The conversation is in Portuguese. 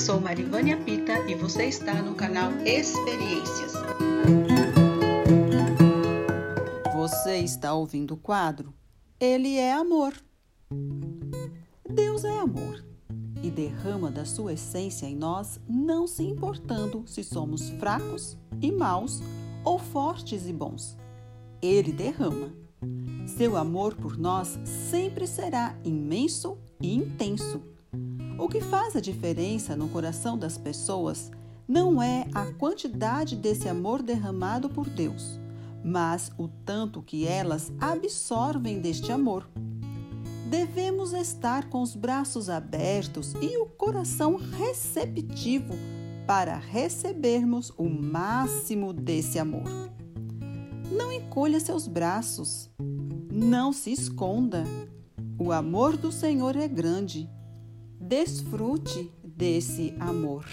sou Marivânia Pita e você está no canal Experiências. Você está ouvindo o quadro Ele é Amor. Deus é amor e derrama da sua essência em nós, não se importando se somos fracos e maus ou fortes e bons. Ele derrama. Seu amor por nós sempre será imenso e intenso. O que faz a diferença no coração das pessoas não é a quantidade desse amor derramado por Deus, mas o tanto que elas absorvem deste amor. Devemos estar com os braços abertos e o coração receptivo para recebermos o máximo desse amor. Não encolha seus braços, não se esconda. O amor do Senhor é grande. Desfrute desse amor.